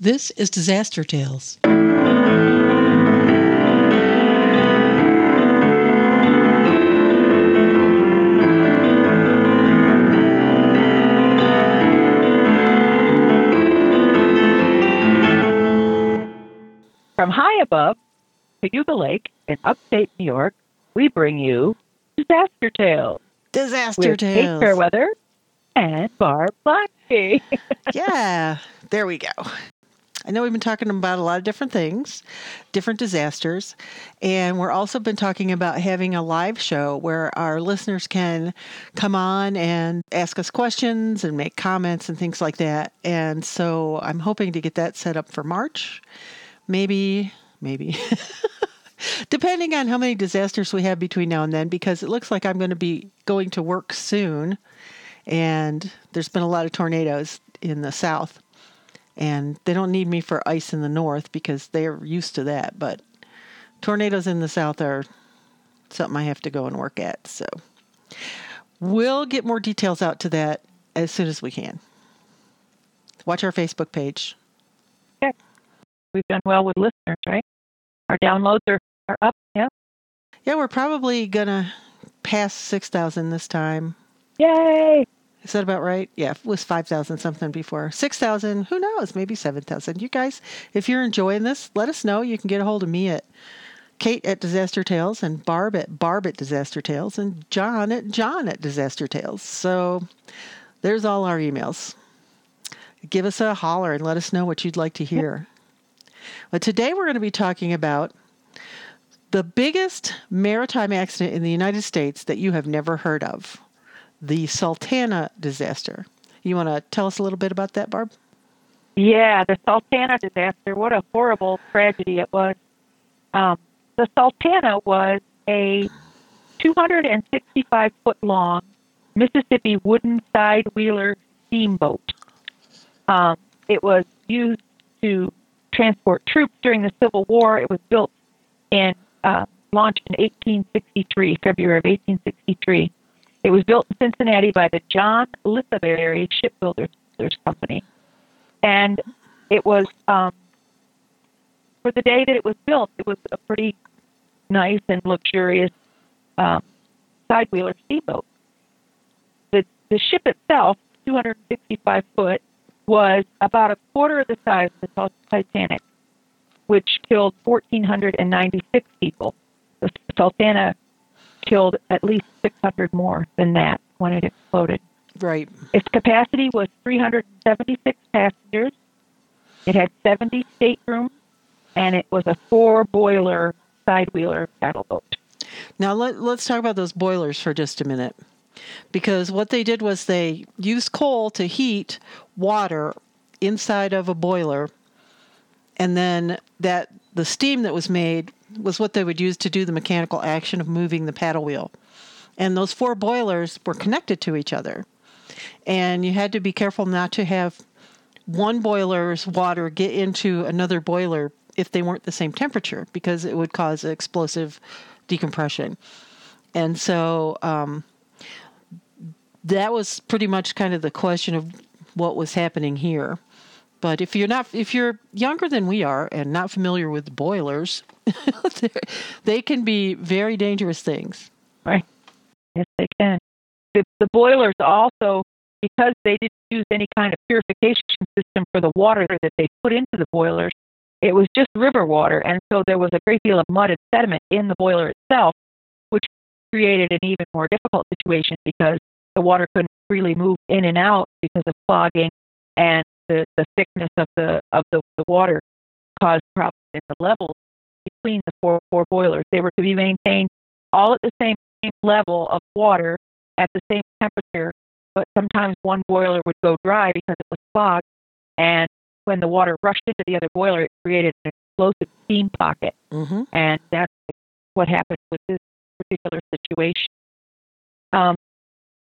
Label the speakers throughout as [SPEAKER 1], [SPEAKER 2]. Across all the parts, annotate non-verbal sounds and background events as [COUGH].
[SPEAKER 1] This is Disaster Tales.
[SPEAKER 2] From high above Cayuga Lake in upstate New York, we bring you Disaster Tales
[SPEAKER 1] Disaster
[SPEAKER 2] with Kate
[SPEAKER 1] Tales.
[SPEAKER 2] Fairweather and Barb Blackie. [LAUGHS]
[SPEAKER 1] yeah, there we go. I know we've been talking about a lot of different things, different disasters, and we're also been talking about having a live show where our listeners can come on and ask us questions and make comments and things like that. And so I'm hoping to get that set up for March. Maybe, maybe. [LAUGHS] Depending on how many disasters we have between now and then, because it looks like I'm going to be going to work soon and there's been a lot of tornadoes in the south and they don't need me for ice in the north because they're used to that but tornadoes in the south are something i have to go and work at so we'll get more details out to that as soon as we can watch our facebook page
[SPEAKER 2] We've done well with listeners, right? Our downloads are, are up. Yeah.
[SPEAKER 1] yeah we're probably gonna pass 6000 this time
[SPEAKER 2] Yay.
[SPEAKER 1] Is that about right? Yeah, it was 5,000 something before. 6,000, who knows? Maybe 7,000. You guys, if you're enjoying this, let us know. You can get a hold of me at Kate at Disaster Tales and Barb at Barb at Disaster Tales and John at John at Disaster Tales. So there's all our emails. Give us a holler and let us know what you'd like to hear. But today we're going to be talking about the biggest maritime accident in the United States that you have never heard of the Sultana disaster. You want to tell us a little bit about that, Barb?
[SPEAKER 2] Yeah, the Sultana disaster. What a horrible tragedy it was. Um, the Sultana was a 265 foot long Mississippi wooden side wheeler steamboat. Um, it was used to transport troops during the Civil War. It was built and uh, launched in 1863, February of 1863. It was built in Cincinnati by the John Litherbury Shipbuilders Company. And it was, um, for the day that it was built, it was a pretty nice and luxurious um, side wheeler steamboat. The, the ship itself, 265 foot, was about a quarter of the size of the Titanic, which killed 1,496 people. The Sultana killed at least 600 more than that when it exploded.
[SPEAKER 1] Right.
[SPEAKER 2] Its capacity was 376 passengers. It had 70 staterooms, and it was a four boiler side wheeler paddle boat.
[SPEAKER 1] Now let, let's talk about those boilers for just a minute. Because what they did was they used coal to heat water inside of a boiler, and then that the steam that was made was what they would use to do the mechanical action of moving the paddle wheel. And those four boilers were connected to each other. And you had to be careful not to have one boiler's water get into another boiler if they weren't the same temperature because it would cause explosive decompression. And so um, that was pretty much kind of the question of what was happening here. But if you're not, if you're younger than we are and not familiar with boilers, [LAUGHS] they can be very dangerous things.
[SPEAKER 2] Right. Yes, they can. The, the boilers also, because they didn't use any kind of purification system for the water that they put into the boilers, it was just river water, and so there was a great deal of mud and sediment in the boiler itself, which created an even more difficult situation because the water couldn't freely move in and out because of clogging, and the, the thickness of the of the, the water caused problems in the levels between the four four boilers. They were to be maintained all at the same level of water at the same temperature, but sometimes one boiler would go dry because it was clogged, and when the water rushed into the other boiler, it created an explosive steam pocket,
[SPEAKER 1] Mm-hmm.
[SPEAKER 2] and that's what happened with this particular situation. Um,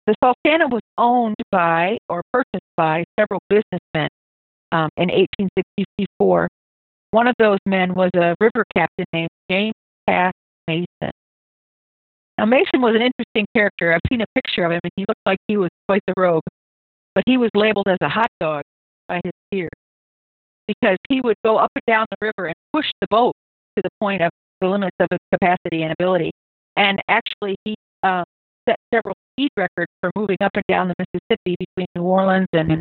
[SPEAKER 2] the Sultana was owned by or purchased by several businessmen um, in 1864. One of those men was a river captain named James Cass Mason. Now, Mason was an interesting character. I've seen a picture of him, and he looked like he was quite the rogue, but he was labeled as a hot dog by his peers. because he would go up and down the river and push the boat to the point of the limits of its capacity and ability. And actually, he uh, set several speed records for moving up and down the Mississippi between New Orleans and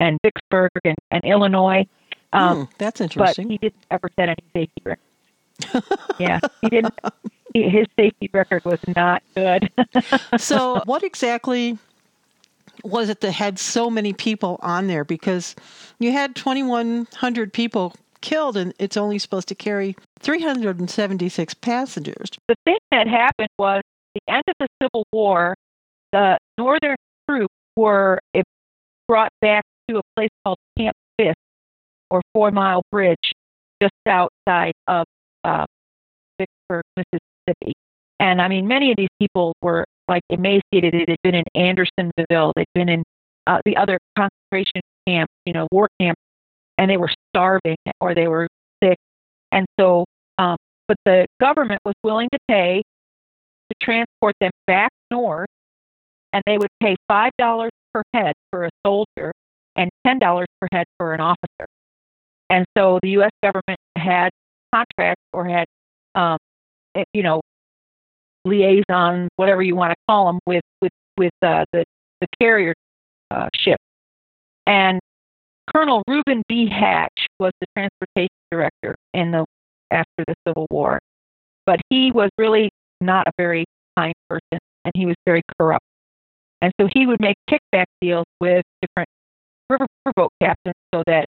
[SPEAKER 2] and, Vicksburg and, and Illinois.
[SPEAKER 1] Um, mm, that's interesting.
[SPEAKER 2] But he didn't ever set any safety records. yeah, he didn't. [LAUGHS] He, his safety record was not good. [LAUGHS]
[SPEAKER 1] so, what exactly was it that had so many people on there? Because you had 2,100 people killed, and it's only supposed to carry 376 passengers.
[SPEAKER 2] The thing that happened was the end of the Civil War, the Northern troops were brought back to a place called Camp Fisk or Four Mile Bridge, just outside of uh, Vicksburg, Mississippi. And I mean, many of these people were like emaciated. They'd been in Andersonville, they'd been in uh, the other concentration camps, you know, war camps, and they were starving or they were sick. And so, um, but the government was willing to pay to transport them back north, and they would pay five dollars per head for a soldier and ten dollars per head for an officer. And so the U.S. government had contracts or had, um, eh, you know, liaison, whatever you want to call them, with with with uh, the the carrier uh, ship. And Colonel Reuben B. Hatch was the transportation director in the after the Civil War, but he was really not a very kind person, and he was very corrupt. And so he would make kickback deals with different riverboat captain so that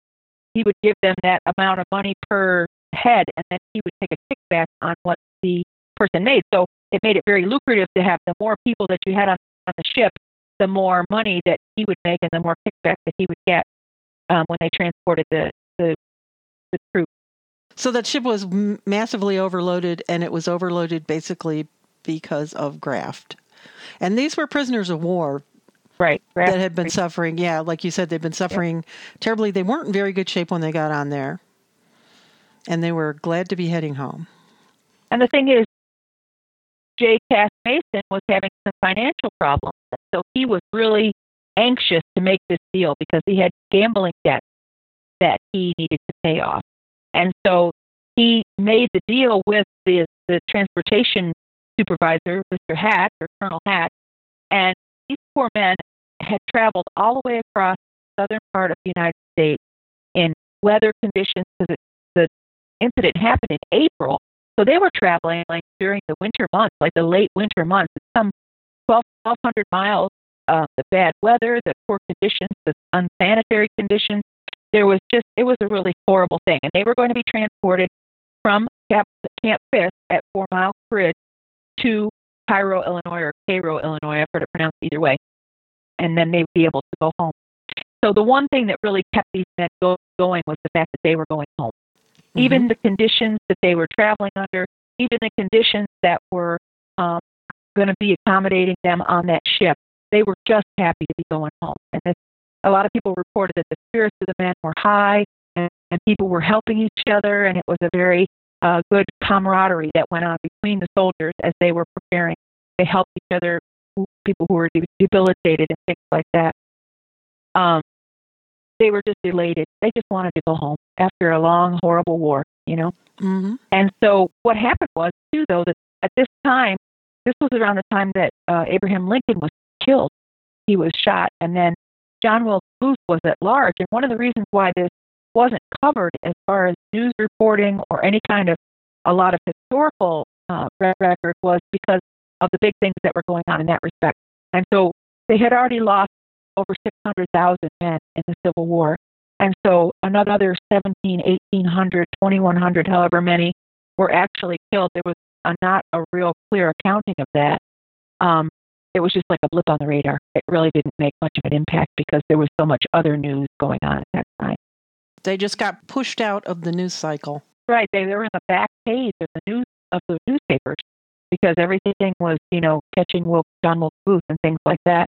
[SPEAKER 2] he would give them that amount of money per head, and then he would take a kickback on what the person made. So it made it very lucrative to have the more people that you had on, on the ship, the more money that he would make and the more kickback that he would get um, when they transported the, the, the troops.
[SPEAKER 1] So that ship was massively overloaded, and it was overloaded basically because of graft. And these were prisoners of war.
[SPEAKER 2] Right.
[SPEAKER 1] That had been suffering. Yeah, like you said, they've been suffering yep. terribly. They weren't in very good shape when they got on there. And they were glad to be heading home.
[SPEAKER 2] And the thing is, J. Cass Mason was having some financial problems. So he was really anxious to make this deal because he had gambling debt that he needed to pay off. And so he made the deal with the, the transportation supervisor, Mr. Hatt or Colonel Hatt, and these poor men had traveled all the way across the southern part of the United States in weather conditions because the incident happened in April. So they were traveling like during the winter months, like the late winter months. Some 12, 1,200 miles. Uh, the bad weather, the poor conditions, the unsanitary conditions. There was just, it was a really horrible thing. And they were going to be transported from Camp, Camp Fisk at Four Mile Bridge to Cairo, Illinois, or Cairo, Illinois. I've heard it pronounced either way. And then they'd be able to go home. So the one thing that really kept these men go, going was the fact that they were going home. Mm-hmm. Even the conditions that they were traveling under, even the conditions that were um, going to be accommodating them on that ship, they were just happy to be going home. And this, a lot of people reported that the spirits of the men were high and, and people were helping each other, and it was a very uh, good camaraderie that went on between the soldiers as they were preparing. They helped each other, people who were debilitated and things like that. Um, they were just elated. They just wanted to go home after a long, horrible war, you know.
[SPEAKER 1] Mm-hmm.
[SPEAKER 2] And so what happened was too, though, that at this time, this was around the time that uh, Abraham Lincoln was killed. He was shot, and then John Wilkes Booth was at large. And one of the reasons why this wasn't covered as far as news reporting or any kind of a lot of historical uh, record was because of the big things that were going on in that respect. And so they had already lost over 600,000 men in the Civil War. And so another 17, 1800, 2100, however many were actually killed. There was a, not a real clear accounting of that. Um, it was just like a blip on the radar. It really didn't make much of an impact because there was so much other news going on at that time.
[SPEAKER 1] They just got pushed out of the news cycle.
[SPEAKER 2] Right. They, they were in the back page of the news of the newspapers because everything was, you know, catching Wilk, John Wilkes Booth and things like that.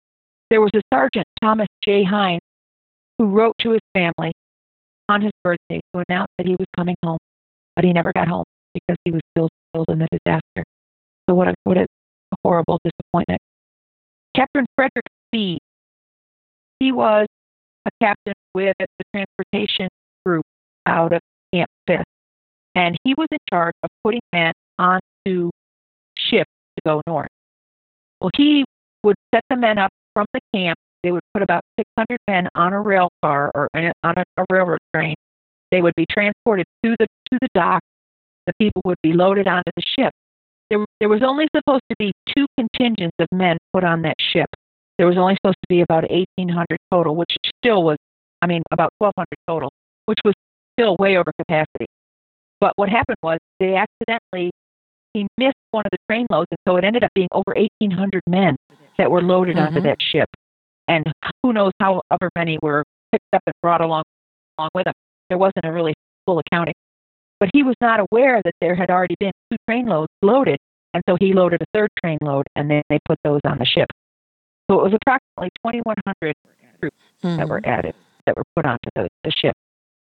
[SPEAKER 2] There was a sergeant, Thomas J. Hines, who wrote to his family on his birthday to announce that he was coming home, but he never got home because he was still killed in the disaster. So what a what a horrible disappointment. Captain Frederick Speed, he was a captain with the transportation group out of Camp Fisk, and he was in charge of putting men onto ships to go north. Well, he would set the men up from the camp. They would put about 600 men on a rail car or eh, on a, a railroad train. They would be transported to the to the dock. The people would be loaded onto the ship. There, there was only supposed to be two contingents of men put on that ship. There was only supposed to be about 1,800 total, which still was, I mean, about 1,200 total, which was still way over capacity. But what happened was they accidentally he missed one of the train loads, and so it ended up being over 1,800 men that were loaded mm-hmm. onto that ship. And who knows how ever many were picked up and brought along along with them. There wasn't a really full accounting. But he was not aware that there had already been two train loads loaded, and so he loaded a third train load, and then they put those on the ship. So it was approximately 2,100 troops mm-hmm. that were added, that were put onto the, the ship.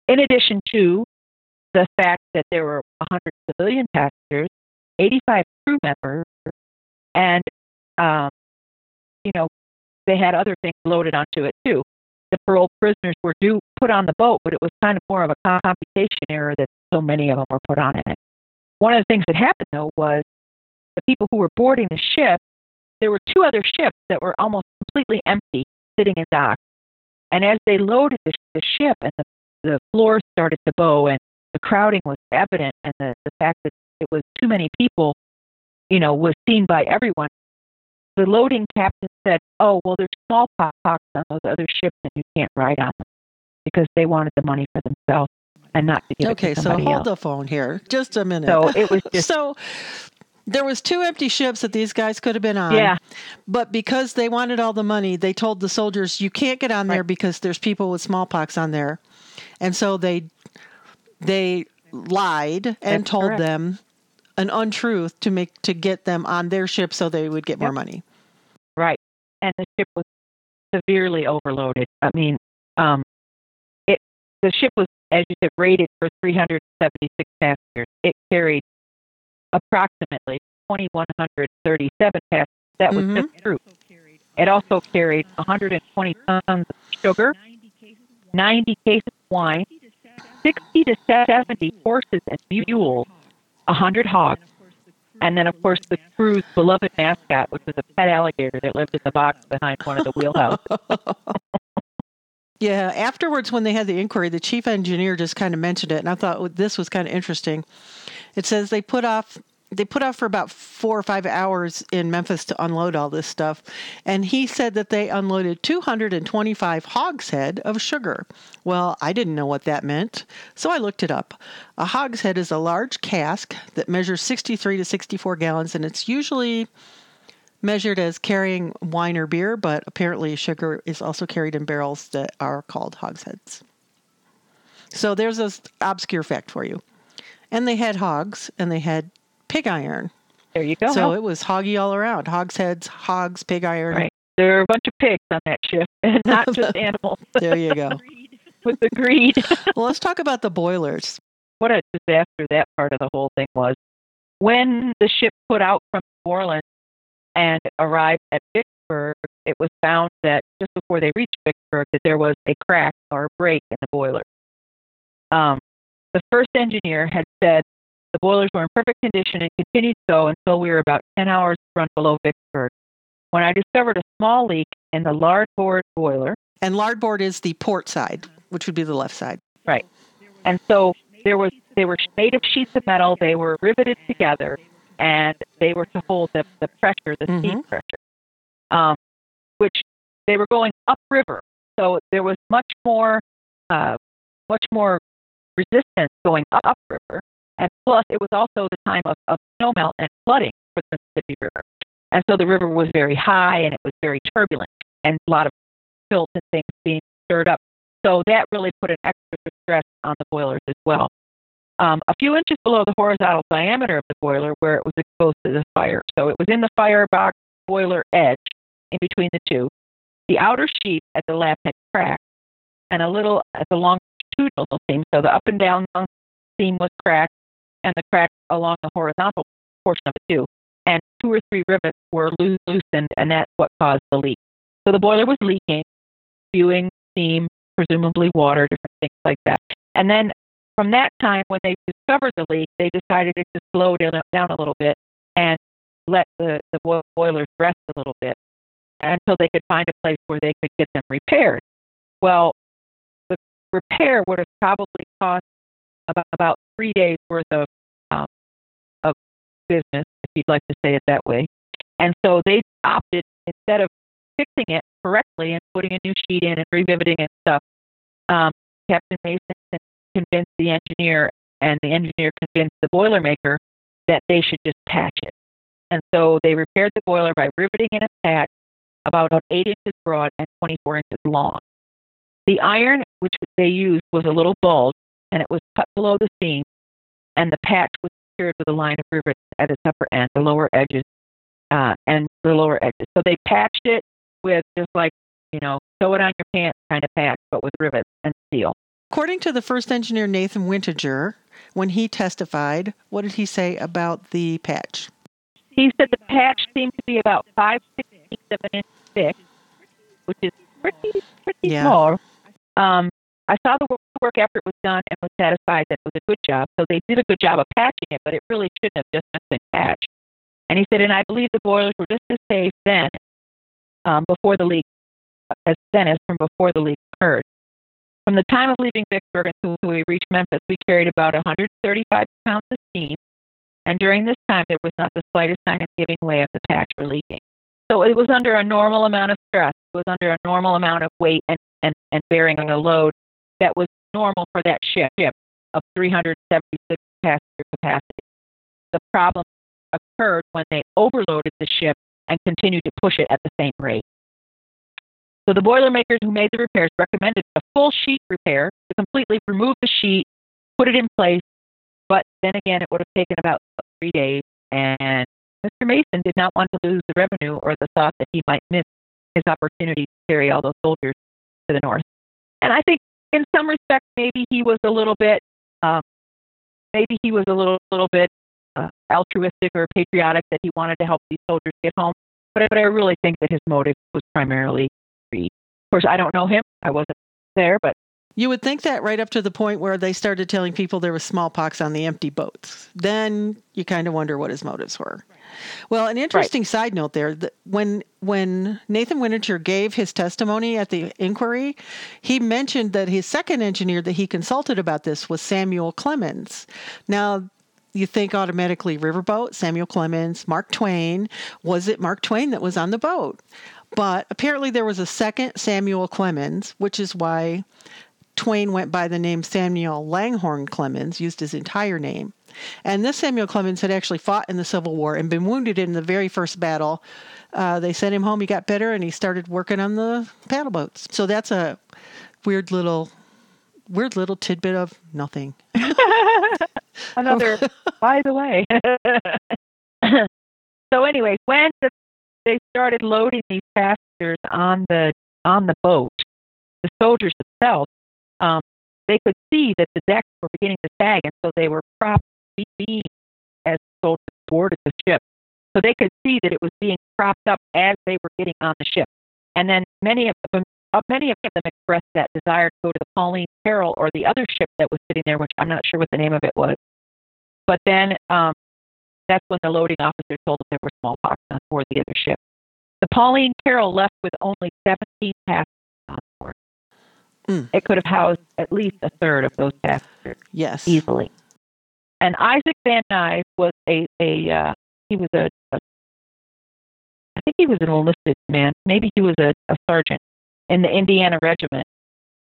[SPEAKER 2] In addition to the fact that there were 100 civilian passengers 85 crew members, and um, you know they had other things loaded onto it too. The paroled prisoners were due put on the boat, but it was kind of more of a computation error that so many of them were put on it. One of the things that happened though was the people who were boarding the ship. There were two other ships that were almost completely empty, sitting in dock. And as they loaded the, the ship and the, the floor started to bow and the crowding was evident and the, the fact that it was too many people, you know, was seen by everyone. The loading captain said, "Oh, well, there's smallpox on those other ships, and you can't ride on them because they wanted the money for themselves and not to give
[SPEAKER 1] okay,
[SPEAKER 2] it to somebody
[SPEAKER 1] so hold
[SPEAKER 2] else.
[SPEAKER 1] the phone here, just a minute.
[SPEAKER 2] So it was [LAUGHS] just
[SPEAKER 1] so there was two empty ships that these guys could have been on.
[SPEAKER 2] Yeah.
[SPEAKER 1] But because they wanted all the money, they told the soldiers, "You can't get on there because there's people with smallpox on there," and so they they lied and
[SPEAKER 2] That's
[SPEAKER 1] told
[SPEAKER 2] correct.
[SPEAKER 1] them an untruth to make to get them on their ship so they would get more money.
[SPEAKER 2] Right. And the ship was severely overloaded. I mean, um, it the ship was, as you said, rated for 376 passengers. It carried approximately 2,137 passengers. That was
[SPEAKER 1] mm-hmm.
[SPEAKER 2] just troops. It also carried 120 tons of sugar, 90 cases of wine, 60 to 70 horses and mules, 100 hogs. And then, of course, the crew's beloved mascot, which was a pet alligator that lived in the box behind one of the wheelhouses. [LAUGHS]
[SPEAKER 1] yeah, afterwards, when they had the inquiry, the chief engineer just kind of mentioned it, and I thought oh, this was kind of interesting. It says they put off they put off for about four or five hours in Memphis to unload all this stuff. And he said that they unloaded 225 hogshead of sugar. Well, I didn't know what that meant, so I looked it up. A hogshead is a large cask that measures 63 to 64 gallons, and it's usually measured as carrying wine or beer, but apparently sugar is also carried in barrels that are called hogsheads. So there's this obscure fact for you. And they had hogs and they had pig iron.
[SPEAKER 2] There you go.
[SPEAKER 1] So it was hoggy all around. Hogsheads, hogs, pig iron.
[SPEAKER 2] Right. There are a bunch of pigs on that ship, [LAUGHS] and not just [LAUGHS] animals.
[SPEAKER 1] there you go. [LAUGHS]
[SPEAKER 2] With the greed.
[SPEAKER 1] well, let's talk about the boilers.
[SPEAKER 2] What a disaster that part of the whole thing was. When the ship put out from New Orleans and arrived at Vicksburg, it was found that just before they reached Vicksburg, that there was a crack or a break in the boiler. Um, the first engineer had said the boilers were in perfect condition and continued so until we were about 10 hours run below Vicksburg, when I discovered a small leak in the larboard boiler.
[SPEAKER 1] And larboard is the port side, which would be the left side.
[SPEAKER 2] Right. And so there was they were made of sheets of metal. They were riveted together, and they were to hold the, the pressure, the mm-hmm. steam pressure, um, which they were going upriver. So there was much more, uh, much more resistance going upriver and plus, it was also the time of, of snowmelt and flooding for the Mississippi River. And so the river was very high and it was very turbulent and a lot of silt and things being stirred up. So that really put an extra stress on the boilers as well. Um, a few inches below the horizontal diameter of the boiler where it was exposed to the fire. So it was in the firebox boiler edge in between the two. The outer sheet at the lap had cracked and a little at the longitudinal seam. So the up and down seam was cracked and the crack along the horizontal portion of it too. And two or three rivets were loosened, and that's what caused the leak. So the boiler was leaking, spewing steam, presumably water, different things like that. And then from that time, when they discovered the leak, they decided to slow down, down a little bit and let the, the boilers rest a little bit until they could find a place where they could get them repaired. Well, the repair would have probably cost about, about three days worth of business, if you'd like to say it that way. And so they opted instead of fixing it correctly and putting a new sheet in and riveting it and stuff. Um, Captain Mason convinced the engineer, and the engineer convinced the boilermaker that they should just patch it. And so they repaired the boiler by riveting in a patch about 8 inches broad and 24 inches long. The iron which they used was a little bulge, and it was cut below the seam, and the patch secured with a line of rivets at its upper end, the lower edges, uh, and the lower edges. So they patched it with just like, you know, sew it on your pants kind of patch, but with rivets and steel.
[SPEAKER 1] According to the first engineer, Nathan Wintringer, when he testified, what did he say about the patch?
[SPEAKER 2] He said the patch seemed to be about five sixteenths of an inch thick, which is pretty pretty yeah. small. Um, I saw the work after it was done and was satisfied that it was a good job. So they did a good job of patching it, but it really shouldn't have just been patched. And he said, and I believe the boilers were just as safe then, um, before the leak, as then as from before the leak occurred. From the time of leaving Vicksburg until we reached Memphis, we carried about 135 pounds of steam, and during this time there was not the slightest sign of giving way of the patch or leaking. So it was under a normal amount of stress. It was under a normal amount of weight and, and, and bearing a load that was normal for that ship, ship of 376 passenger capacity. The problem occurred when they overloaded the ship and continued to push it at the same rate. So the Boilermakers who made the repairs recommended a full sheet repair to completely remove the sheet, put it in place, but then again, it would have taken about three days, and Mr. Mason did not want to lose the revenue or the thought that he might miss his opportunity to carry all those soldiers to the north. And I think, in some respects, maybe he was a little bit, um, maybe he was a little, little bit uh, altruistic or patriotic that he wanted to help these soldiers get home. But, but I really think that his motive was primarily greed. Of course, I don't know him. I wasn't there, but
[SPEAKER 1] you would think that right up to the point where they started telling people there was smallpox on the empty boats. Then you kind of wonder what his motives were. Well, an interesting right. side note there: when when Nathan Wintringer gave his testimony at the inquiry, he mentioned that his second engineer that he consulted about this was Samuel Clemens. Now, you think automatically riverboat, Samuel Clemens, Mark Twain. Was it Mark Twain that was on the boat? But apparently there was a second Samuel Clemens, which is why Twain went by the name Samuel Langhorne Clemens, used his entire name. And this Samuel Clemens had actually fought in the Civil War and been wounded in the very first battle. Uh, they sent him home. He got better and he started working on the paddle boats. So that's a weird little, weird little tidbit of nothing. [LAUGHS]
[SPEAKER 2] Another, [LAUGHS] by the way. [LAUGHS] so, anyway, when the, they started loading these passengers on the on the boat, the soldiers themselves um, they could see that the decks were beginning to sag, and so they were propped beam as soldiers boarded the ship. So they could see that it was being propped up as they were getting on the ship. And then many of them, uh, many of them expressed that desire to go to the Pauline Carroll or the other ship that was sitting there, which I'm not sure what the name of it was. But then um, that's when the loading officer told them there were smallpox on board the other ship. The Pauline Carroll left with only 17 passengers. Mm. It could have housed at least a third of those passengers.
[SPEAKER 1] Yes.
[SPEAKER 2] Easily. And Isaac Van Nuys was a, a uh, he was a, a, I think he was an enlisted man. Maybe he was a, a sergeant in the Indiana Regiment.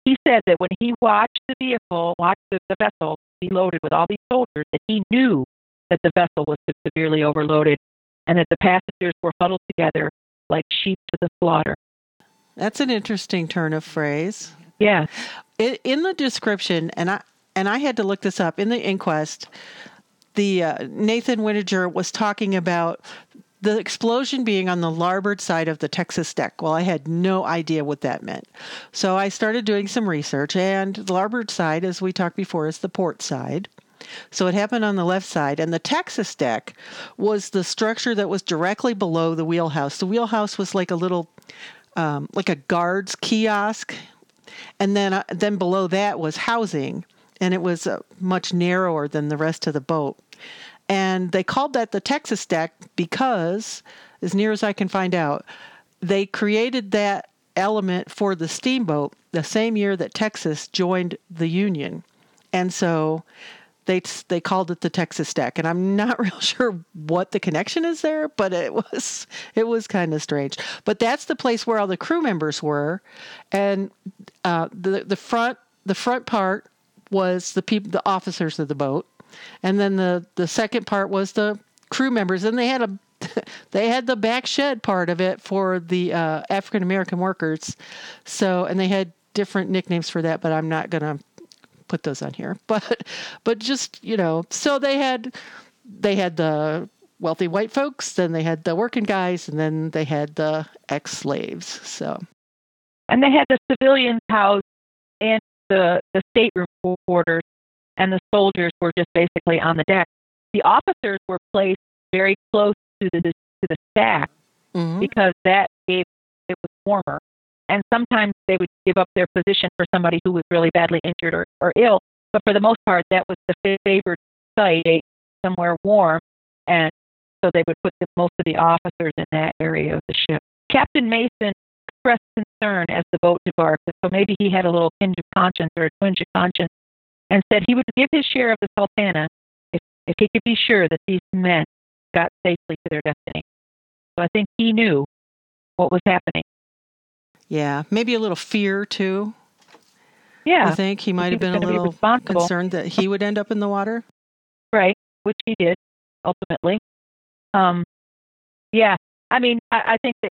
[SPEAKER 2] He said that when he watched the vehicle, watched the, the vessel be loaded with all these soldiers, that he knew that the vessel was severely overloaded and that the passengers were huddled together like sheep to the slaughter.
[SPEAKER 1] That's an interesting turn of phrase.
[SPEAKER 2] Yeah.
[SPEAKER 1] In the description, and I and I had to look this up in the inquest. The uh, Nathan Wintringer was talking about the explosion being on the larboard side of the Texas deck. Well, I had no idea what that meant. So I started doing some research, and the larboard side, as we talked before, is the port side. So it happened on the left side, and the Texas deck was the structure that was directly below the wheelhouse. The wheelhouse was like a little, um, like a guard's kiosk and then uh, then below that was housing and it was uh, much narrower than the rest of the boat. And they called that the Texas deck because, as near as I can find out, they created that element for the steamboat the same year that Texas joined the Union. And so they they called it the Texas deck, and I'm not [LAUGHS] real sure what the connection is there, but it was it was kind of strange. But that's the place where all the crew members were, and uh, the the front the front part was the people the officers of the boat, and then the the second part was the crew members, and they had a [LAUGHS] they had the back shed part of it for the uh, African American workers. So, and they had different nicknames for that, but I'm not gonna put those on here. [LAUGHS] But, but just you know, so they had they had the wealthy white folks, then they had the working guys, and then they had the ex slaves. So,
[SPEAKER 2] and they had the civilians housed in the the stateroom quarters, and the soldiers were just basically on the deck. The officers were placed very close to the to the stack mm-hmm. because that gave it was warmer. And sometimes they would give up their position for somebody who was really badly injured or, or ill. But for the most part, that was the favored site, somewhere warm, and so they would put the, most of the officers in that area of the ship. Captain Mason expressed concern as the boat debarked, so maybe he had a little tinge of conscience or a twinge of conscience, and said he would give his share of the Sultana if, if he could be sure that these men got safely to their destiny. So I think he knew what was happening.
[SPEAKER 1] Yeah, maybe a little fear too.
[SPEAKER 2] Yeah,
[SPEAKER 1] I think he might have been a little be concerned that he would end up in the water.
[SPEAKER 2] Right, which he did ultimately. Um, yeah, I mean, I, I think that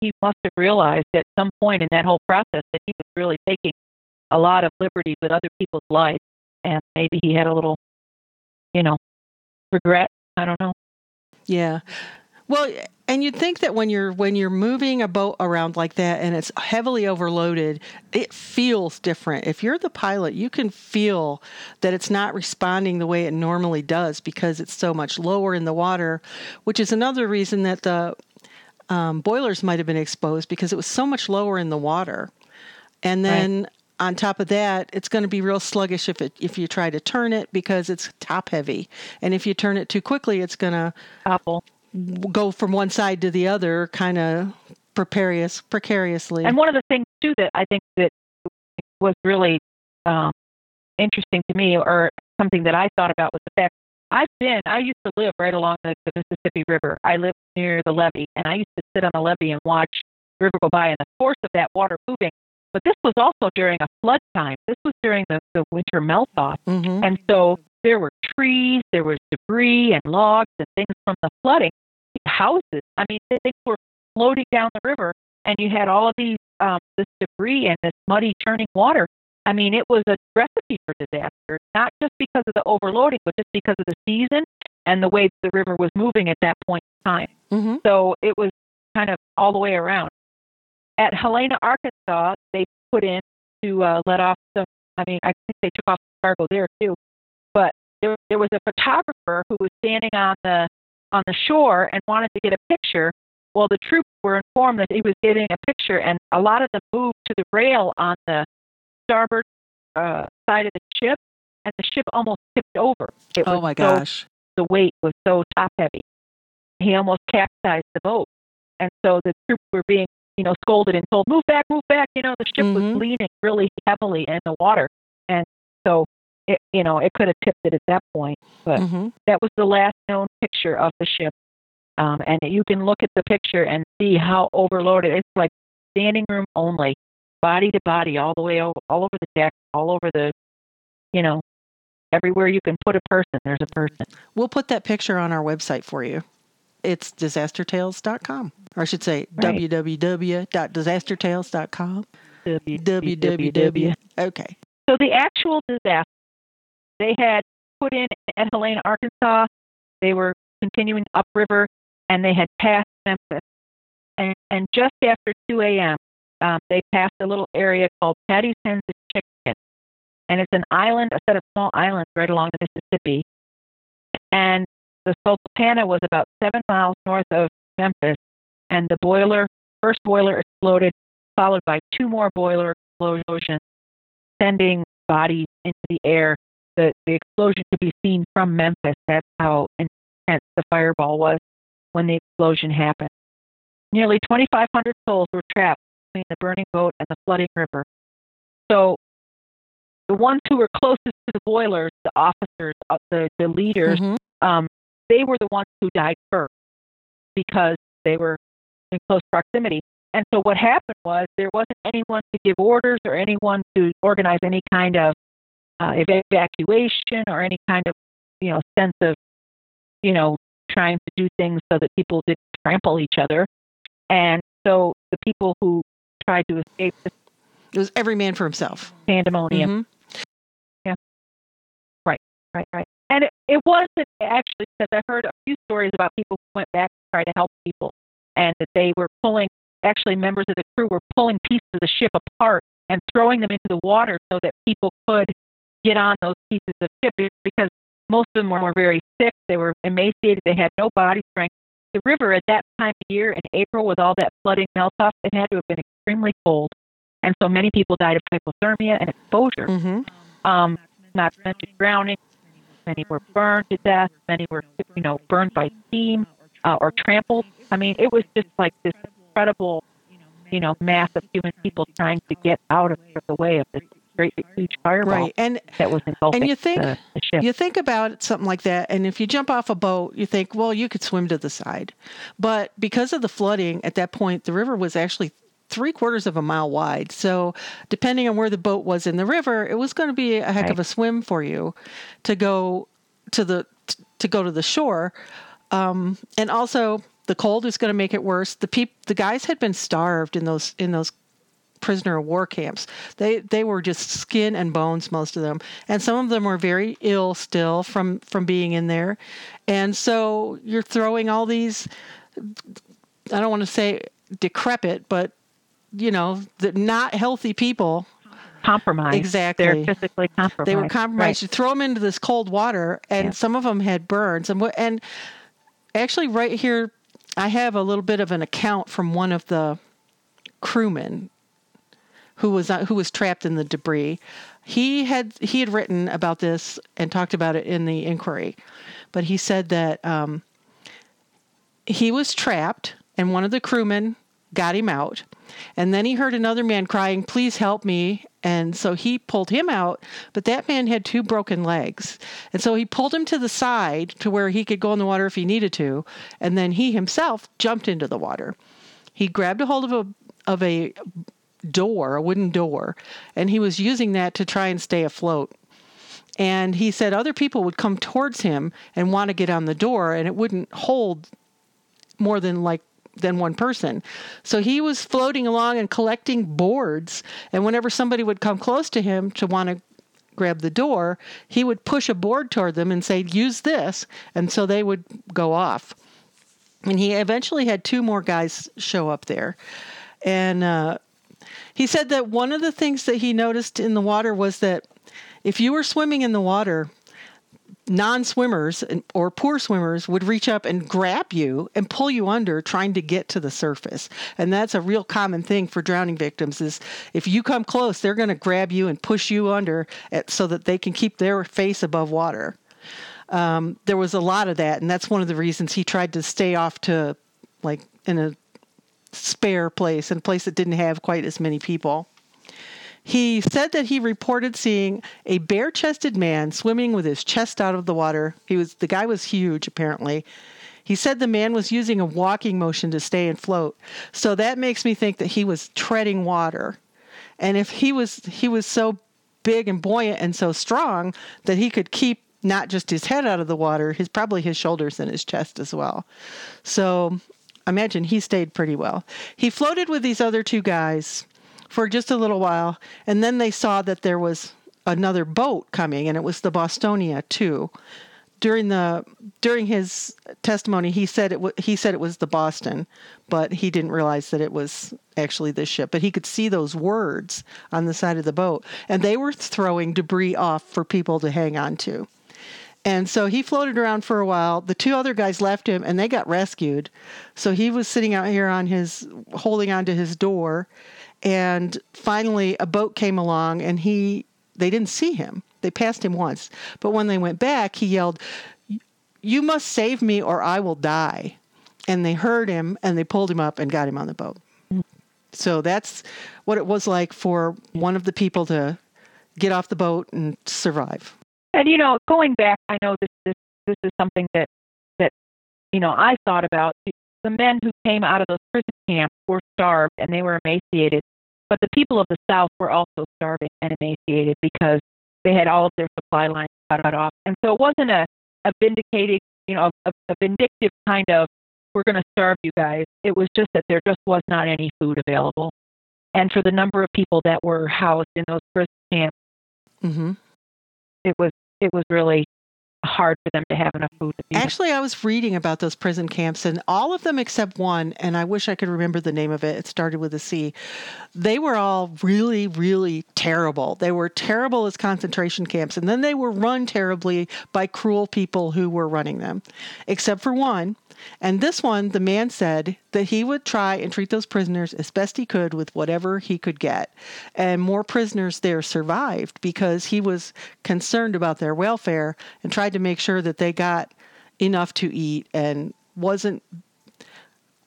[SPEAKER 2] he must have realized at some point in that whole process that he was really taking a lot of liberties with other people's lives, and maybe he had a little, you know, regret I don't know.
[SPEAKER 1] Yeah. Well, and you'd think that when you're when you're moving a boat around like that and it's heavily overloaded, it feels different. If you're the pilot, you can feel that it's not responding the way it normally does because it's so much lower in the water, which is another reason that the um, boilers might have been exposed because it was so much lower in the water. And then right on top of that, it's going to be real sluggish if it if you try to turn it because it's top heavy, and if you turn it too quickly, it's going to
[SPEAKER 2] Apple.
[SPEAKER 1] go from one side to the other, kind of precarious precariously.
[SPEAKER 2] And one of the things too that I think that was really um, interesting to me, or something that I thought about was the fact I've been I used to live right along the, the Mississippi River. I lived near the levee, and I used to sit on the levee and watch the river go by, and the force of that water moving but this was also during a flood time. This was during the, the winter melt off. Mm-hmm. And so there were trees, there was debris and logs and things from the flooding. Houses, I mean, things were floating down the river, and you had all of these um, this debris and this muddy churning water. I mean, it was a recipe for disaster, not just because of the overloading, but just because of the season and the way the river was moving at that point in time. Mm-hmm. So it was kind of all the way around at Helena, Arkansas, they put in to uh, let off some. I mean, I think they took off the cargo there too. But there, there was a photographer who was standing on the on the shore and wanted to get a picture. Well, the troops were informed that he was getting a picture, and a lot of them moved to the rail on the starboard uh, side of the ship, and the ship almost tipped over.
[SPEAKER 1] It oh my so, gosh!
[SPEAKER 2] The weight was so top heavy. He almost capsized the boat, and so the troops were being you know, scolded and told, move back, move back. You know, the ship mm-hmm. was leaning really heavily in the water. And so, it, you know, it could have tipped it at that point. But mm-hmm. that was the last known picture of the ship. Um, and you can look at the picture and see how overloaded. It's like standing room only, body to body, all the way over, all over the deck, all over the, you know, everywhere you can put a person, there's a person.
[SPEAKER 1] We'll put that picture on our website for you. It's disastertales.com. Or I should say right. www.disastertales.com. www. Okay.
[SPEAKER 2] So the actual disaster, they had put in at Helena, Arkansas. They were continuing upriver, and they had passed Memphis. And, and just after 2 a.m., um, they passed a little area called Patty's Hens Chicken. And it's an island, a set of small islands right along the Mississippi. And the Sultana was about seven miles north of Memphis, and the boiler, first boiler exploded, followed by two more boiler explosions, sending bodies into the air. The, the explosion could be seen from Memphis. That's how intense the fireball was when the explosion happened. Nearly 2,500 souls were trapped between the burning boat and the flooding river. So the ones who were closest to the boilers, the officers, uh, the, the leaders,
[SPEAKER 1] Mhm.
[SPEAKER 2] um, they were the ones who died first because they were in close proximity. And so what happened was there wasn't anyone to give orders or anyone to organize any kind of uh, evacuation or any kind of you know sense of you know trying to do things so that people didn't trample each other. And so the people who tried to escape the
[SPEAKER 1] It was every man for himself.
[SPEAKER 2] pandemonium
[SPEAKER 1] Mhm.
[SPEAKER 2] Right, right. And it, it wasn't actually because I heard a few stories about people who went back to try to help people and that they were pulling, actually, members of the crew were pulling pieces of the ship apart and throwing them into the water so that people could get on those pieces of ship because most of them were very sick. They were emaciated. They had no body strength. The river at that time of year in April with all that flooding melt off, it had to have been extremely cold. And so many people died of hypothermia and exposure.
[SPEAKER 1] Mhm.
[SPEAKER 2] Um, not to mention drowning. Many were burned to death. Many were, you know, burned by steam uh, or trampled. I mean, it was just like this incredible, you know, mass of human people trying to get out of the way of this great huge fireball
[SPEAKER 1] Right. And
[SPEAKER 2] that was engulfing
[SPEAKER 1] and you think
[SPEAKER 2] the, the ship.
[SPEAKER 1] You think about something like that, and if you jump off a boat, you think, well, you could swim to the side. But because of the flooding at that point, the river was actually three quarters of a mile wide. So, depending on where the boat was in the river, it was going to be a heck of a swim for you to go to the to go to the shore. Um, and also, the cold is going to make it worse. The peop- the guys had been starved in those in those prisoner of war camps. They they were just skin and bones, most of them, and some of them were very ill still from from being in there. And so you're throwing all these. I don't want to say decrepit, but you know, the not healthy people.
[SPEAKER 2] compromised.
[SPEAKER 1] Exactly.
[SPEAKER 2] They're physically compromised.
[SPEAKER 1] They were compromised. You throw them into this cold water, and
[SPEAKER 2] Yeah.
[SPEAKER 1] some of them had burns. And? And actually, right here, I have a little bit of an account from one of the crewmen who was uh, who was trapped in the debris. He had he had written about this and talked about it in the inquiry, but he said that um, he was trapped, and one of the crewmen got him out. And then he heard another man crying, Please help me. And so he pulled him out, but that man had two broken legs. And so he pulled him to the side to where he could go in the water if he needed to. And then he himself jumped into the water. He grabbed a hold of a, of a door, a wooden door, and he was using that to try and stay afloat. And he said other people would come towards him and want to get on the door, and it wouldn't hold more than like than one person. So he was floating along and collecting boards. And whenever somebody would come close to him to want to grab the door, he would push a board toward them and say, "Use this," and so they would go off. And he eventually had two more guys show up there, and uh, he said that one of the things that he noticed in the water was that if you were swimming in the water, non swimmers or poor swimmers would reach up and grab you and pull you under trying to get to the surface. And that's a real common thing for drowning victims is if you come close, they're going to grab you and push you under at, so that they can keep their face above water. Um, there was a lot of that, and that's one of the reasons he tried to stay off to like in a spare place, in a place that didn't have quite as many people. He said that he reported seeing a bare chested man swimming with his chest out of the water. He was the guy was huge apparently. He said the man was using a walking motion to stay and float. So that makes me think that he was treading water. And if he was he was so big and buoyant and so strong that he could keep not just his head out of the water, his probably his shoulders and his chest as well. So imagine he stayed pretty well. He floated with these other two guys for just a little while, and then they saw that there was another boat coming, and it was the Bostona too. During the during his testimony, he said it w- he said it was the Boston, but he didn't realize that it was actually this ship. But he could see those words on the side of the boat, and they were throwing debris off for people to hang on to. And so he floated around for a while. The two other guys left him and they got rescued. So he was sitting out here on his, holding onto his door. And finally, a boat came along and he, they didn't see him. They passed him once, but when they went back, he yelled, "You must save me, or I will die!" And they heard him, and they pulled him up and got him on the boat. So that's what it was like for one of the people to get off the boat and survive.
[SPEAKER 2] And you know, going back, I know this this this is something that that you know I thought about. The men who came out of those prison camps were starved and they were emaciated, but the people of the South were also starving and emaciated because they had all of their supply lines cut off. And so it wasn't a a vindicating, you know, a, a vindictive kind of we're going to starve you guys. It was just that there just was not any food available. And for the number of people that were housed in those prison camps,
[SPEAKER 1] Mm-hmm.
[SPEAKER 2] it was it was really hard for them to have enough food.
[SPEAKER 1] Actually, I was reading about those prison camps, and all of them except one, and I wish I could remember the name of it. It started with a C. They were all really, really terrible. They were terrible as concentration camps, and then they were run terribly by cruel people who were running them, except for one. And this one, the man said that he would try and treat those prisoners as best he could with whatever he could get. And more prisoners there survived because he was concerned about their welfare and tried to make sure that they got enough to eat and wasn't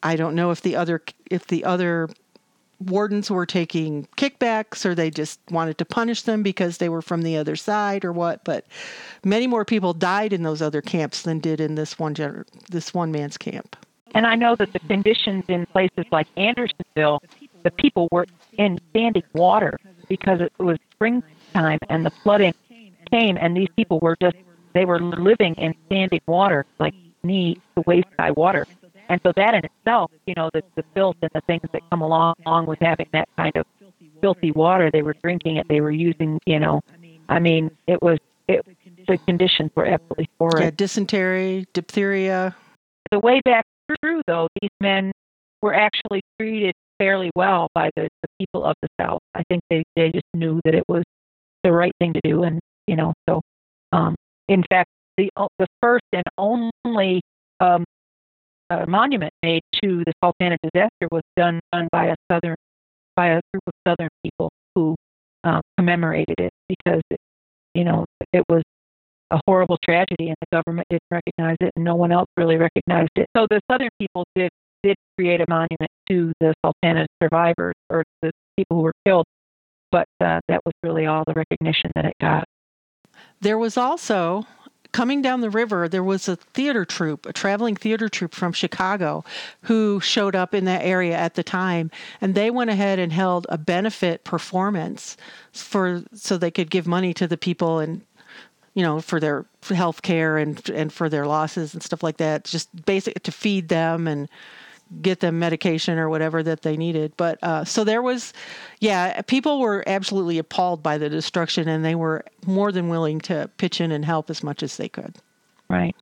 [SPEAKER 1] I don't know if the other if the other wardens were taking kickbacks or they just wanted to punish them because they were from the other side or what but many more people died in those other camps than did in this one gener- this one man's camp
[SPEAKER 2] And I know that the conditions in places like Andersonville, the people were in standing water because it was springtime and the flooding came, and these people were just they were living in standing water, like knee to waist high water. And so that in itself, you know, the, the filth and the things that come along, along with having that kind of filthy water, they were drinking it, they were using, you know, I mean, it was it, the conditions were absolutely horrid.
[SPEAKER 1] yeah dysentery diphtheria
[SPEAKER 2] the way back through, though, these men were actually treated fairly well by the, the people of the South. I think they, they just knew that it was the right thing to do, and you know, so um, in fact, the the first and only um, uh, monument made to the Sultana disaster was done done by a southern by a group of southern people who um, commemorated it because it, you know it was a horrible tragedy and the government didn't recognize it and no one else really recognized it. So the southern people did did create a monument to the Sultana survivors or the people who were killed, but uh, that was really all the recognition that it got.
[SPEAKER 1] There was also coming down the river, there was a theater troupe, a traveling theater troupe from Chicago who showed up in that area at the time and they went ahead and held a benefit performance for so they could give money to the people and you know for their health care and and for their losses and stuff like that just basic to feed them and get them medication or whatever that they needed. But uh, so there was, yeah, people were absolutely appalled by the destruction, and they were more than willing to pitch in and help as much as they could.
[SPEAKER 2] Right.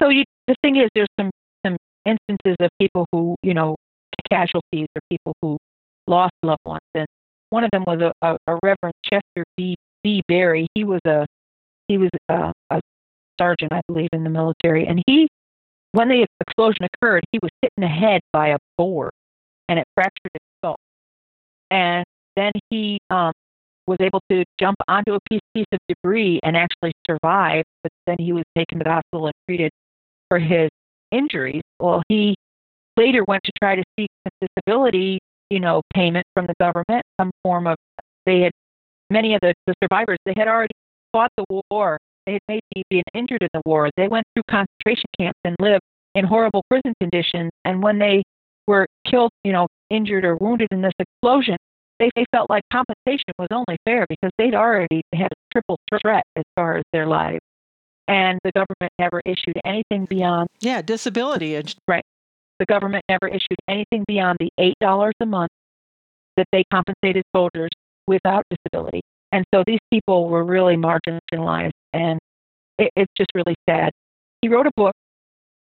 [SPEAKER 2] So you, the thing is, there's some some instances of people who you know casualties or people who lost loved ones, and one of them was a, a, a Reverend Chester B. B. Berry. He was a he was a, a sergeant, I believe, in the military, and he when the explosion occurred, he was hit in the head by a board, and it fractured his skull. And then he um, was able to jump onto a piece, piece of debris and actually survive. But then he was taken to the hospital and treated for his injuries. Well, he later went to try to seek disability, you know, payment from the government, some form of. They had many of the, the survivors. They had already fought the war. They had maybe been injured in the war. They went through concentration camps and lived in horrible prison conditions. And when they were killed, you know, injured or wounded in this explosion, they, they felt like compensation was only fair because they'd already had a triple threat as far as their lives. And the government never issued anything beyond
[SPEAKER 1] Yeah, disability. and-
[SPEAKER 2] the government never issued anything beyond the eight dollars a month that they compensated soldiers without disability. And so these people were really marginalized, and it, it's just really sad. He wrote a book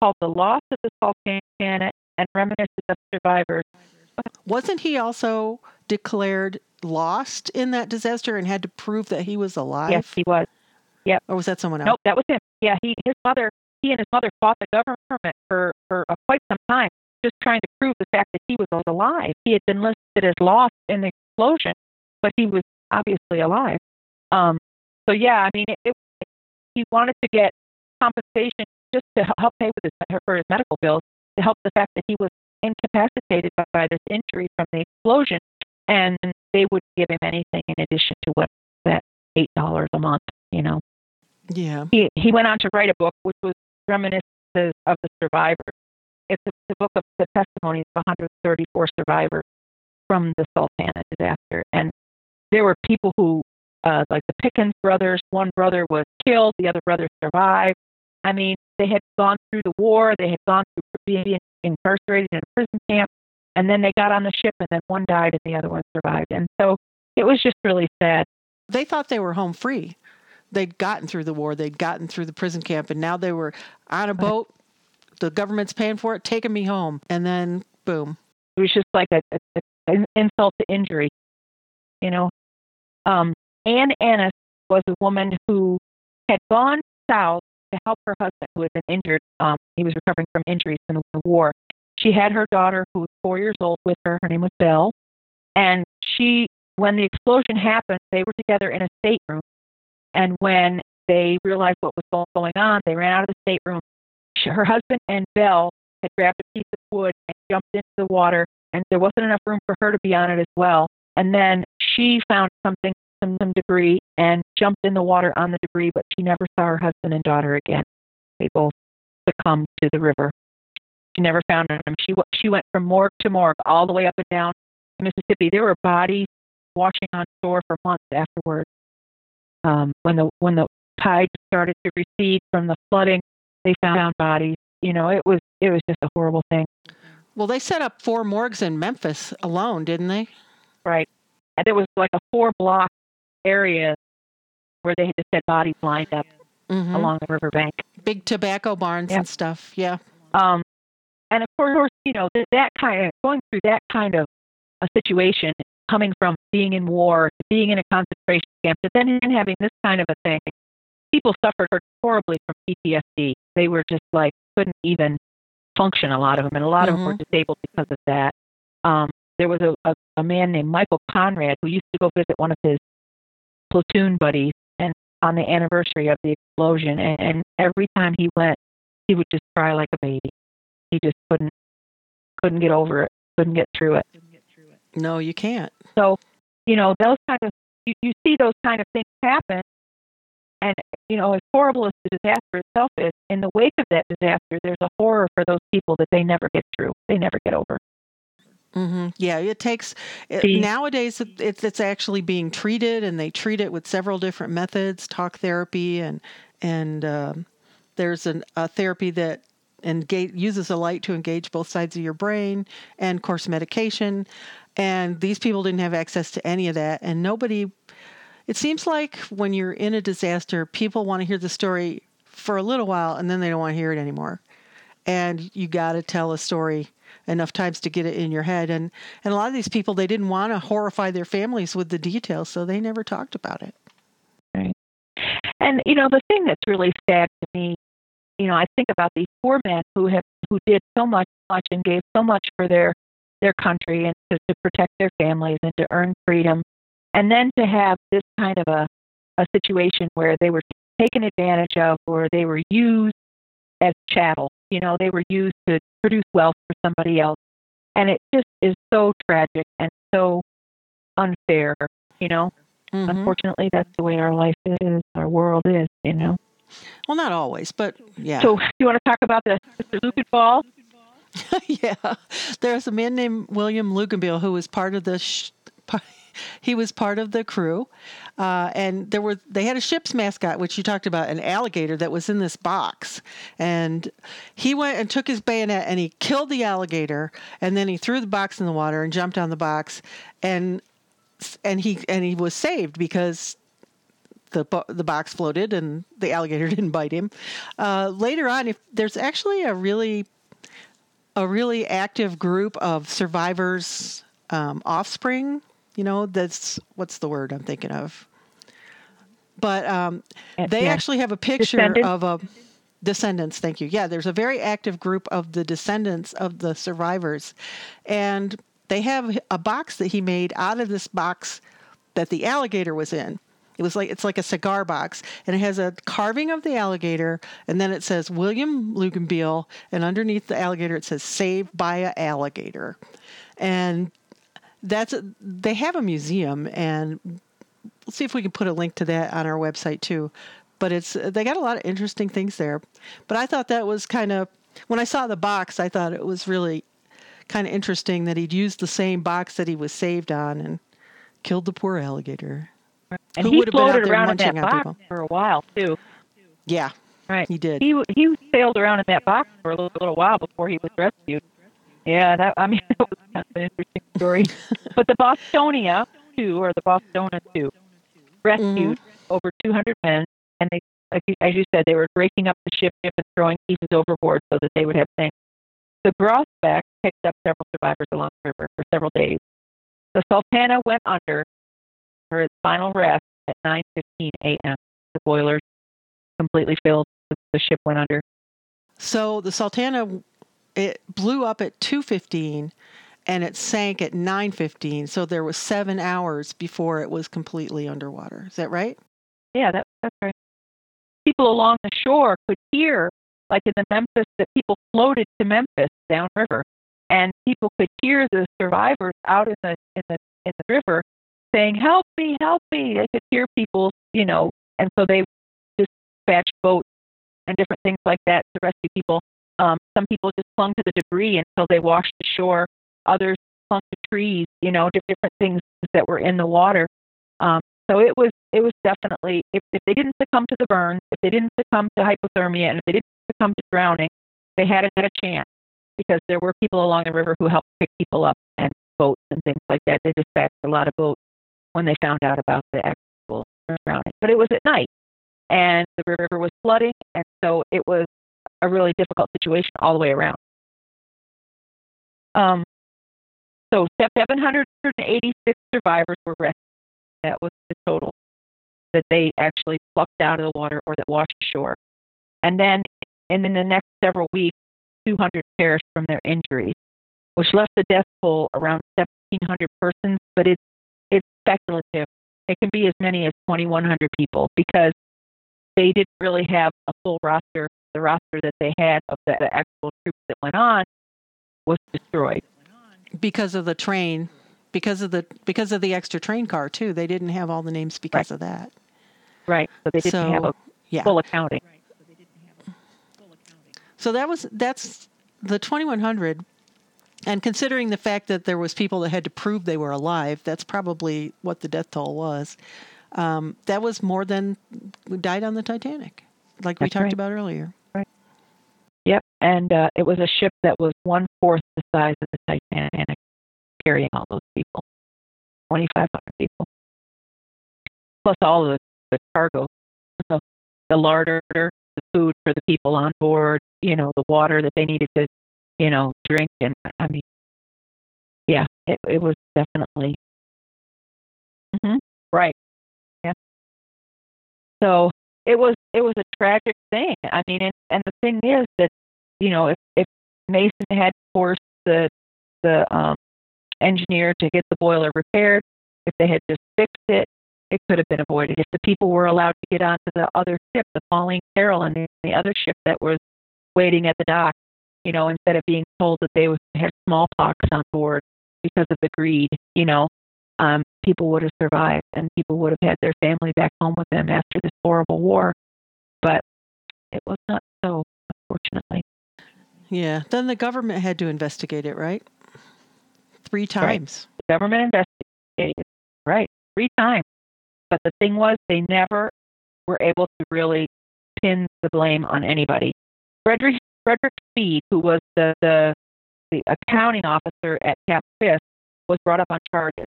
[SPEAKER 2] called "The Loss of the Sultana and Reminiscences of Survivors."
[SPEAKER 1] Wasn't he also declared lost in that disaster and had to prove that he was alive?
[SPEAKER 2] Yes, he was. Yep.
[SPEAKER 1] Or was that someone else?
[SPEAKER 2] Nope, that was him. Yeah, he his mother, he and his mother fought the government for for uh, quite some time, just trying to prove the fact that he was alive. He had been listed as lost in the explosion, but he was obviously alive. Um, so yeah, I mean, it, it, he wanted to get compensation just to help pay with his for his medical bills to help the fact that he was incapacitated by, by this injury from the explosion, and they would give him anything in addition to what that eight dollars a month, you know.
[SPEAKER 1] Yeah.
[SPEAKER 2] He he went on to write a book which was reminiscences of the survivors. It's a, the book of the testimonies of 134 survivors from the Sultana disaster, and there were people who, uh, like the Pickens brothers. One brother was killed, the other brother survived. I mean, they had gone through the war, they had gone through being incarcerated in a prison camp, and then they got on the ship, and then one died and the other one survived. And so it was just really sad.
[SPEAKER 1] They thought they were home free. They'd gotten through the war, they'd gotten through the prison camp, and now they were on a boat. The government's paying for it, taking me home, and then boom.
[SPEAKER 2] It was just like a, a, an insult to injury, you know. Um, Ann Annis was a woman who had gone south to help her husband who had been injured. Um, he was recovering from injuries in the war. She had her daughter who was four years old with her. Her name was Belle. And she, when the explosion happened, they were together in a stateroom. And when they realized what was going on, they ran out of the stateroom. Her husband and Belle had grabbed a piece of wood and jumped into the water, and there wasn't enough room for her to be on it as well. And then she found something some, some debris and jumped in the water on the debris, but she never saw her husband and daughter again. They both succumbed to the river. She never found them. She she went from morgue to morgue, all the way up and down Mississippi. There were bodies washing on shore for months afterwards. Um, when the when the tide started to recede from the flooding, they found bodies. You know, it was it was just a horrible thing.
[SPEAKER 1] Well, they set up four morgues in Memphis alone, didn't they?
[SPEAKER 2] Right. And there was like a four block area where they just had bodies lined up mm-hmm. along the riverbank.
[SPEAKER 1] Big tobacco barns and stuff. Yeah.
[SPEAKER 2] Um, and of course, you know that kind of going through that kind of a situation, coming from being in war to being in a concentration camp, to then having this kind of a thing, people suffered horribly from PTSD. They were just like couldn't even function. A lot of them, and a lot mm-hmm. of them were disabled because of that. Um, there was a, a, a man named Michael Conrad who used to go visit one of his platoon buddies and on the anniversary of the explosion and, and every time he went he would just cry like a baby. He just couldn't couldn't get over it couldn't get through it.
[SPEAKER 1] No you can't.
[SPEAKER 2] So you know those kind of you, you see those kind of things happen and you know as horrible as the disaster itself is in the wake of that disaster there's a horror for those people that they never get through they never get over
[SPEAKER 1] Mm-hmm. Yeah, it takes it, nowadays. It's it's actually being treated, and they treat it with several different methods, talk therapy, and and um, there's an, a therapy that engage, uses a light to engage both sides of your brain, and of course medication. And these people didn't have access to any of that, and nobody. It seems like when you're in a disaster, people want to hear the story for a little while, and then they don't want to hear it anymore. And you got to tell a story enough times to get it in your head. And and a lot of these people they didn't want to horrify their families with the details, so they never talked about it.
[SPEAKER 2] Right. And you know the thing that's really sad to me, you know, I think about these poor men who have who did so much, much and gave so much for their their country and to, to protect their families and to earn freedom, and then to have this kind of a a situation where they were taken advantage of or they were used as chattel. You know, they were used to produce wealth for somebody else. And it just is so tragic and so unfair, you know. Mm-hmm. Unfortunately, that's the way our life is, our world is, you know.
[SPEAKER 1] Well, not always, but yeah.
[SPEAKER 2] So, you want to talk about the Mr. [LAUGHS]
[SPEAKER 1] Yeah, there's a man named William Lugenbeal who was part of the sh- he was part of the crew, uh, and there were they had a ship's mascot, which you talked about, an alligator that was in this box, and he went and took his bayonet and he killed the alligator, and then he threw the box in the water and jumped on the box, and and he and he was saved because the the box floated and the alligator [LAUGHS] didn't bite him. Uh, later on, if there's actually a really a really active group of survivors um, offspring you know, that's what's the word I'm thinking of. But um, they yeah. actually have a picture of a descendants. Thank you. Yeah, there's a very active group of the descendants of the survivors, and they have a box that he made out of this box that the alligator was in. It was like it's like a cigar box, and it has a carving of the alligator, and then it says William Lugenbeal, and underneath the alligator it says "Saved by a alligator," and that's they have a museum, and we'll see if we can put a link to that on our website too. But it's they got a lot of interesting things there. But I thought that was kind of when I saw the box, I thought it was really kind of interesting that he'd used the same box that he was saved on and killed the poor alligator.
[SPEAKER 2] And
[SPEAKER 1] Who
[SPEAKER 2] he
[SPEAKER 1] would have been out
[SPEAKER 2] floated around in that box for a while too.
[SPEAKER 1] Yeah,
[SPEAKER 2] Right.
[SPEAKER 1] he did.
[SPEAKER 2] He he sailed around in that box for a little, little while before he was rescued. Yeah, that I mean, [LAUGHS] it was kind of an interesting story. but the Bostonia two or the Bostona two rescued mm-hmm. over 200 men, and they, like you- as you said, they were breaking up the ship and throwing pieces overboard so that they would have things. The Grosbeak picked up several survivors along the river for several days. The Sultana went under for its final rest at 9:15 a.m. The boilers completely filled. The, the ship went under.
[SPEAKER 1] So the Sultana, it blew up at 2:15, and it sank at 9:15. So there was seven hours before it was completely underwater. Is that right?
[SPEAKER 2] Yeah, that, that's right. People along the shore could hear, like in the Memphis, that people floated to Memphis downriver, and people could hear the survivors out in the in the in the river saying, "Help me, help me!" They could hear people, you know, and so they dispatched boats and different things like that to rescue people. Um, some people just clung to the debris until they washed ashore. Others clung to trees, you know, di- different things that were in the water. Um, so it was it was definitely if, if they didn't succumb to the burns, if they didn't succumb to hypothermia, and if they didn't succumb to drowning, they had a, had a chance because there were people along the river who helped pick people up and boats and things like that. They dispatched a lot of boats when they found out about the actual drowning. But it was at night, and the river was flooding, and so it was a really difficult situation all the way around. Um, so 786 survivors were rescued. That was the total that they actually plucked out of the water or that washed ashore. And then, and in the next several weeks, 200 perished from their injuries, which left the death toll around 1,700 persons. But it's it's speculative. It can be as many as 2,100 people because they didn't really have a full roster. The roster that they had of the, the actual troops that went on was destroyed.
[SPEAKER 1] Because of the train, because of the because of the extra train car too. They didn't have all the names because
[SPEAKER 2] Right.
[SPEAKER 1] of that.
[SPEAKER 2] Right. So they didn't
[SPEAKER 1] so
[SPEAKER 2] have a
[SPEAKER 1] yeah.
[SPEAKER 2] full accounting.
[SPEAKER 1] So that was that's the 2100 and considering the fact that there was people that had to prove they were alive, that's probably what the death toll was. Um, that was more than died on the Titanic, like we talked
[SPEAKER 2] right.
[SPEAKER 1] about earlier.
[SPEAKER 2] And uh, it was a ship that was one fourth the size of the Titanic, carrying all those people, 2,500 people, plus all the, the cargo, so the larder, the food for the people on board, you know, the water that they needed to, you know, drink. And I mean, yeah, it, it was definitely hmm right. Yeah. So it was it was a tragic thing. I mean, and, and the thing is that you know if if Mason had forced the the um, engineer to get the boiler repaired, if they had just fixed it, it could have been avoided. If the people were allowed to get onto the other ship, the Pauline Carroll, and the, the other ship that was waiting at the dock, you know, instead of being told that they was, had smallpox on board because of the greed, you know, um, people would have survived and people would have had their family back home with them after this horrible war. But it was not so, unfortunately.
[SPEAKER 1] Yeah. Then the government had to investigate it, right? Three times.
[SPEAKER 2] The government investigated, right, three times. But the thing was, they never were able to really pin the blame on anybody. Frederick Frederick Speed, who was the the, the accounting officer at Camp Fisk, was brought up on charges.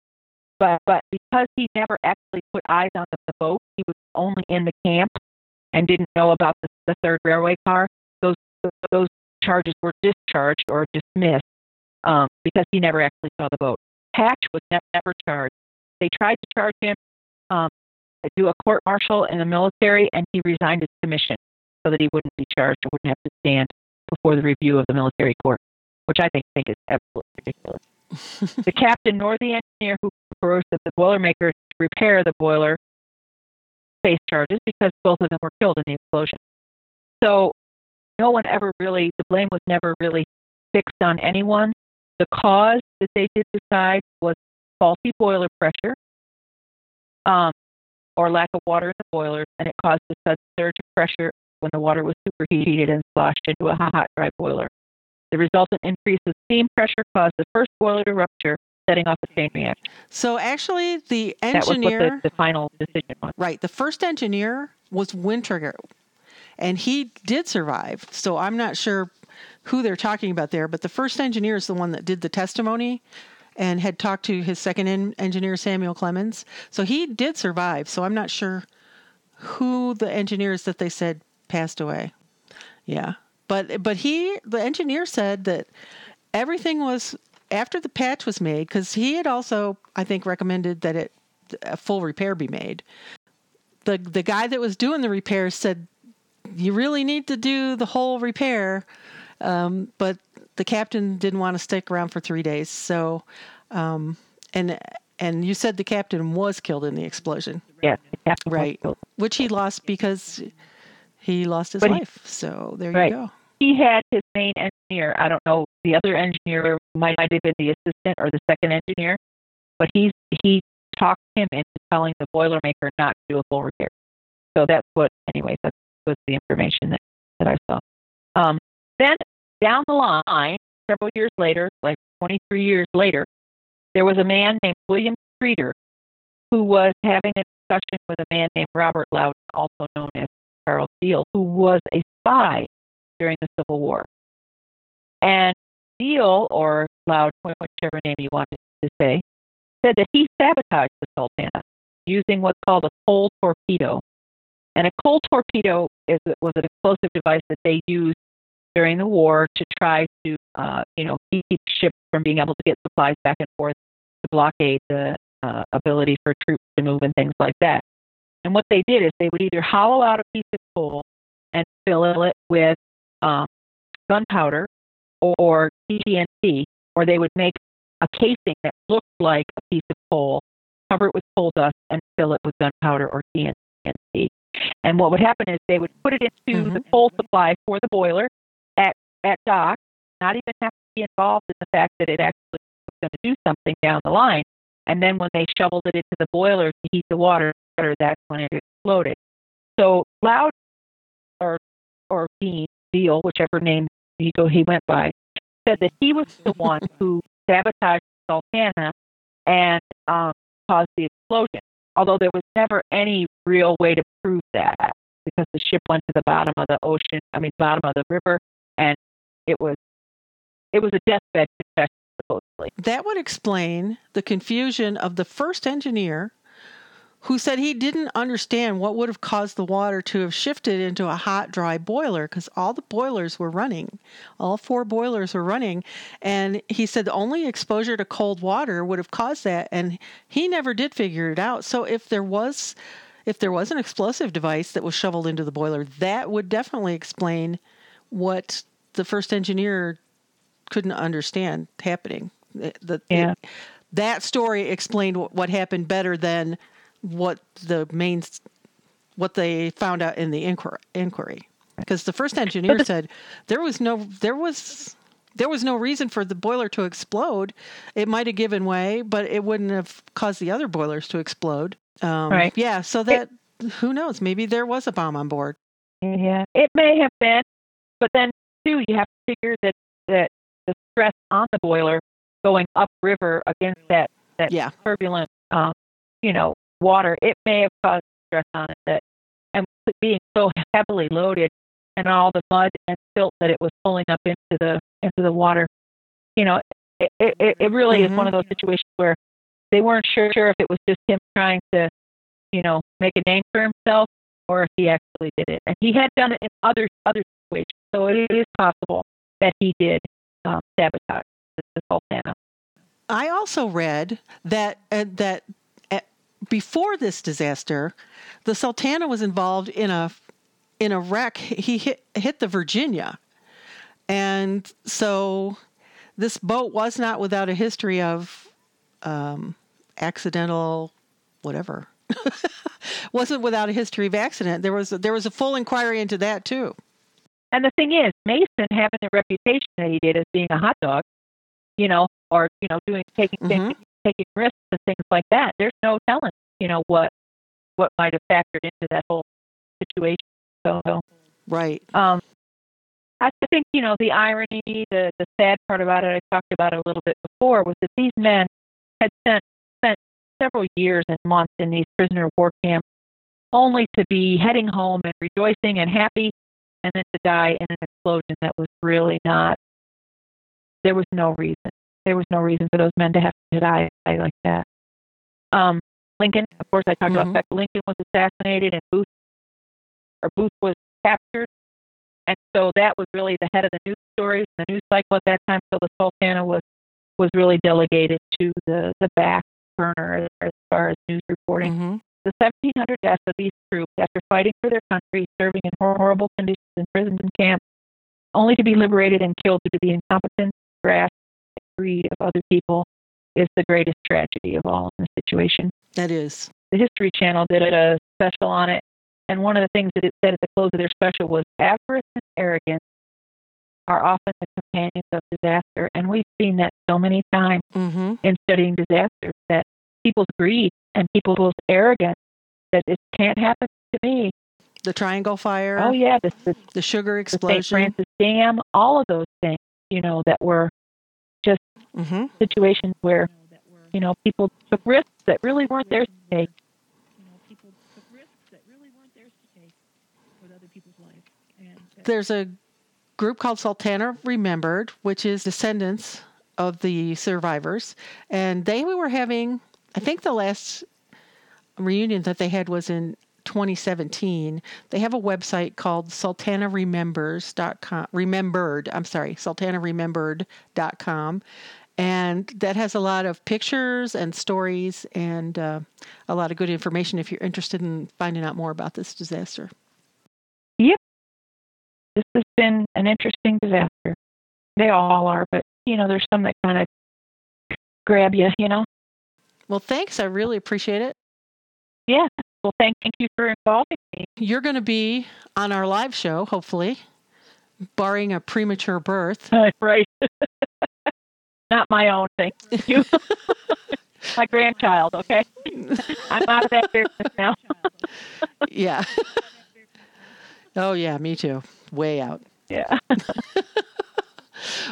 [SPEAKER 2] But but because he never actually put eyes on the, the boat, he was only in the camp and didn't know about the, the third railway car. Those those charges were discharged or dismissed um, because he never actually saw the boat. Hatch was never, never charged. They tried to charge him, um, do a court martial in the military, and he resigned his commission so that he wouldn't be charged or wouldn't have to stand before the review of the military court, which I think, think is absolutely ridiculous. [LAUGHS] the captain nor the engineer who coerced the boilermaker to repair the boiler face charges because both of them were killed in the explosion. So no one ever really, the blame was never really fixed on anyone. The cause that they did decide was faulty boiler pressure um, or lack of water in the boilers, and it caused a sudden surge of pressure when the water was superheated and sloshed into a hot, dry boiler. The resultant increase of steam pressure caused the first boiler to rupture, setting off a chain reaction.
[SPEAKER 1] So actually, the engineer
[SPEAKER 2] That was what the, the final decision was.
[SPEAKER 1] right, the first engineer was Wintringer, and he did survive. So I'm not sure who they're talking about there, but the first engineer is the one that did the testimony and had talked to his second en- engineer, Samuel Clemens. So he did survive. So I'm not sure who the engineers that they said passed away. Yeah. But but he the engineer said that everything was after the patch was made cuz he had also I think recommended that it a full repair be made. The the guy that was doing the repairs said you really need to do the whole repair. Um, but the captain didn't want to stick around for 3 days. So um, and and you said the captain was killed in the explosion,
[SPEAKER 2] Yes, the
[SPEAKER 1] right? Which he lost because he lost his
[SPEAKER 2] But he-
[SPEAKER 1] life. so there
[SPEAKER 2] Right.
[SPEAKER 1] you go.
[SPEAKER 2] He had his main engineer. I don't know the other engineer might might have been the assistant or the second engineer, but he's he talked him into telling the boilermaker not to do a full repair. So that's what anyway, that was the information that, that I saw. Um, then down the line, several years later, like 23 years later, there was a man named William Streeter who was having a discussion with a man named Robert Louden, also known as Charles Deal, who was a spy during the Civil War. And Deal, or Loud, whichever name you want to say, said that he sabotaged the Sultana using what's called a coal torpedo. And a coal torpedo is, was an explosive device that they used during the war to try to, uh, you know, keep ships from being able to get supplies back and forth to blockade the uh, ability for troops to move and things like that. And what they did is they would either hollow out a piece of coal and fill it with um, gunpowder or TNT, or they would make a casing that looked like a piece of coal, cover it with coal dust, and fill it with gunpowder or TNT. And what would happen is they would put it into the coal supply for the boiler at at dock, not even have to be involved in the fact that it actually was going to do something down the line. And then when they shoveled it into the boiler to heat the water, that's when it exploded. So Loud or or Dean Deal, whichever name he go he went by, said that he was the one [LAUGHS] who sabotaged the Sultana and um, caused the explosion. Although there was never any real way to prove that because the ship went to the bottom of the ocean, I mean bottom of the river, and it was it was a deathbed confession supposedly.
[SPEAKER 1] That would explain the confusion of the first engineer who said he didn't understand what would have caused the water to have shifted into a hot, dry boiler because all the boilers were running. All four boilers were running. And he said the only exposure to cold water would have caused that. And he never did figure it out. So if there was. If there was an explosive device that was shoveled into the boiler, that would definitely explain what the first engineer couldn't understand happening. The,
[SPEAKER 2] Yeah.
[SPEAKER 1] that story explained what, what happened better than what the main what they found out in the inquiry. Because the first engineer said there was no there was there was no reason for the boiler to explode. It might have given way, but it wouldn't have caused the other boilers to explode. Um,
[SPEAKER 2] Right.
[SPEAKER 1] Yeah. So that who knows? Maybe there was a bomb on board.
[SPEAKER 2] Yeah, it may have been, but then too, you have to figure that that the stress on the boiler going upriver against that that
[SPEAKER 1] Yeah.
[SPEAKER 2] turbulent, um, you know, water, it may have caused stress on it. That and being so heavily loaded, and all the mud and silt that it was pulling up into the into the water, you know, it it, it really is one of those situations where they weren't sure if it was just him trying to, you know, make a name for himself or if he actually did it. And he had done it in other other situations, so it is possible that he did um, sabotage the, the Sultana.
[SPEAKER 1] I also read that uh, that before this disaster, the Sultana was involved in a in a wreck. He hit hit the Virginia, and so this boat was not without a history of um, accidental whatever [LAUGHS] wasn't without a history of accident. There was a, there was a full inquiry into that too.
[SPEAKER 2] And the thing is, Mason having the reputation that he did as being a hot dog, you know, or you know, doing taking
[SPEAKER 1] Mhm.
[SPEAKER 2] Taking risks and things like that. There's no telling, you know, what what might have factored into that whole situation. So,
[SPEAKER 1] Right.
[SPEAKER 2] um, I think you know the irony, the the sad part about it. I talked about it a little bit before was that these men had spent spent several years and months in these prisoner of war camps, only to be heading home and rejoicing and happy, and then to die in an explosion that was really not. There was no reason. There was no reason for those men to have to die like that. Um, Lincoln, of course, I talked
[SPEAKER 1] Mhm.
[SPEAKER 2] about that Lincoln was assassinated and Booth, or Booth was captured, and so that was really the head of the news stories, the news cycle at that time. So the Sultana was was really delegated to the the back burner as, far as news reporting.
[SPEAKER 1] hmm
[SPEAKER 2] The 1,700 deaths of these troops after fighting for their country, serving in horrible conditions in prisons and camps, only to be liberated and killed due to the incompetence, grasp, of other people, is the greatest tragedy of all in the situation.
[SPEAKER 1] That is.
[SPEAKER 2] The History Channel did a special on it, and one of the things that it said at the close of their special was avarice and arrogance are often the companions of disaster, and we've seen that so many times
[SPEAKER 1] hmm
[SPEAKER 2] in studying disasters that people's greed and people's arrogance that it can't happen to me.
[SPEAKER 1] The Triangle Fire.
[SPEAKER 2] Oh yeah, the, the,
[SPEAKER 1] The sugar
[SPEAKER 2] the St.
[SPEAKER 1] explosion.
[SPEAKER 2] Francis Dam, all of those things, you know, that were just
[SPEAKER 1] hmm
[SPEAKER 2] situations where you know people took risks that really weren't theirs to take.
[SPEAKER 1] There's a group called Sultana Remembered, which is descendants of the survivors, and they were having. I think the last reunion that they had was in 2017. They have a website called sultanaremembers.com. Remembered, I'm sorry, sultanaremembered.com. And that has a lot of pictures and stories and uh, a lot of good information if you're interested in finding out more about this disaster.
[SPEAKER 2] Yep, this has been an interesting disaster. They all are, but you know, there's some that kind of grab you. You know.
[SPEAKER 1] Well, thanks. I really appreciate it.
[SPEAKER 2] Yeah. Well, thank thank you for involving me.
[SPEAKER 1] You're going to be on our live show, hopefully, barring a premature birth. [LAUGHS]
[SPEAKER 2] right. [LAUGHS] Not my own, thank you. [LAUGHS] my grandchild, okay? I'm out of that business now.
[SPEAKER 1] yeah. oh, yeah, me too. Way out.
[SPEAKER 2] Yeah.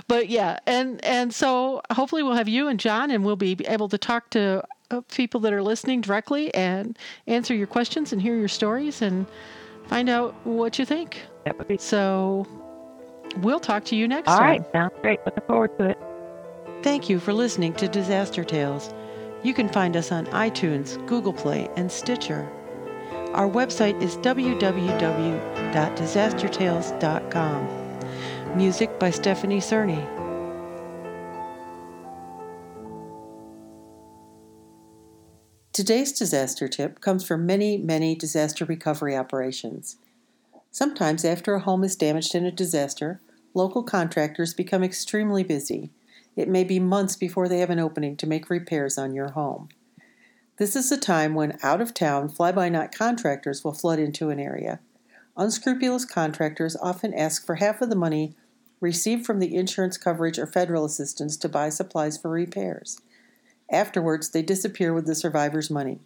[SPEAKER 1] But yeah, and and so hopefully we'll have you and John, and we'll be able to talk to uh, people that are listening directly and answer your questions and hear your stories and find out what you think.
[SPEAKER 2] That would be
[SPEAKER 1] So we'll talk to you next
[SPEAKER 2] all
[SPEAKER 1] time.
[SPEAKER 2] right. Sounds great. Looking forward to it.
[SPEAKER 1] Thank you for listening to Disaster Tales. You can find us on iTunes, Google Play, and Stitcher. Our website is www.disastertales.com. Music by Stephanie Cerny. Today's disaster tip comes from many, many disaster recovery operations. Sometimes, after a home is damaged in a disaster, local contractors become extremely busy. It may be months before they have an opening to make repairs on your home. This is a time when out of town fly by night contractors will flood into an area. Unscrupulous contractors often ask for half of the money received from the insurance coverage or federal assistance to buy supplies for repairs. Afterwards, they disappear with the survivor's money.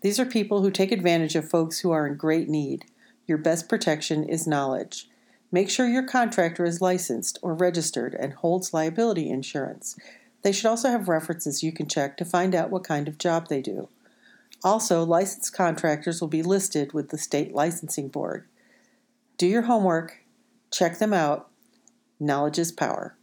[SPEAKER 1] These are people who take advantage of folks who are in great need. Your best protection is knowledge. Make sure your contractor is licensed or registered and holds liability insurance. They should also have references you can check to find out what kind of job they do. Also, licensed contractors will be listed with the state licensing board. Do your homework, check them out. Knowledge is power.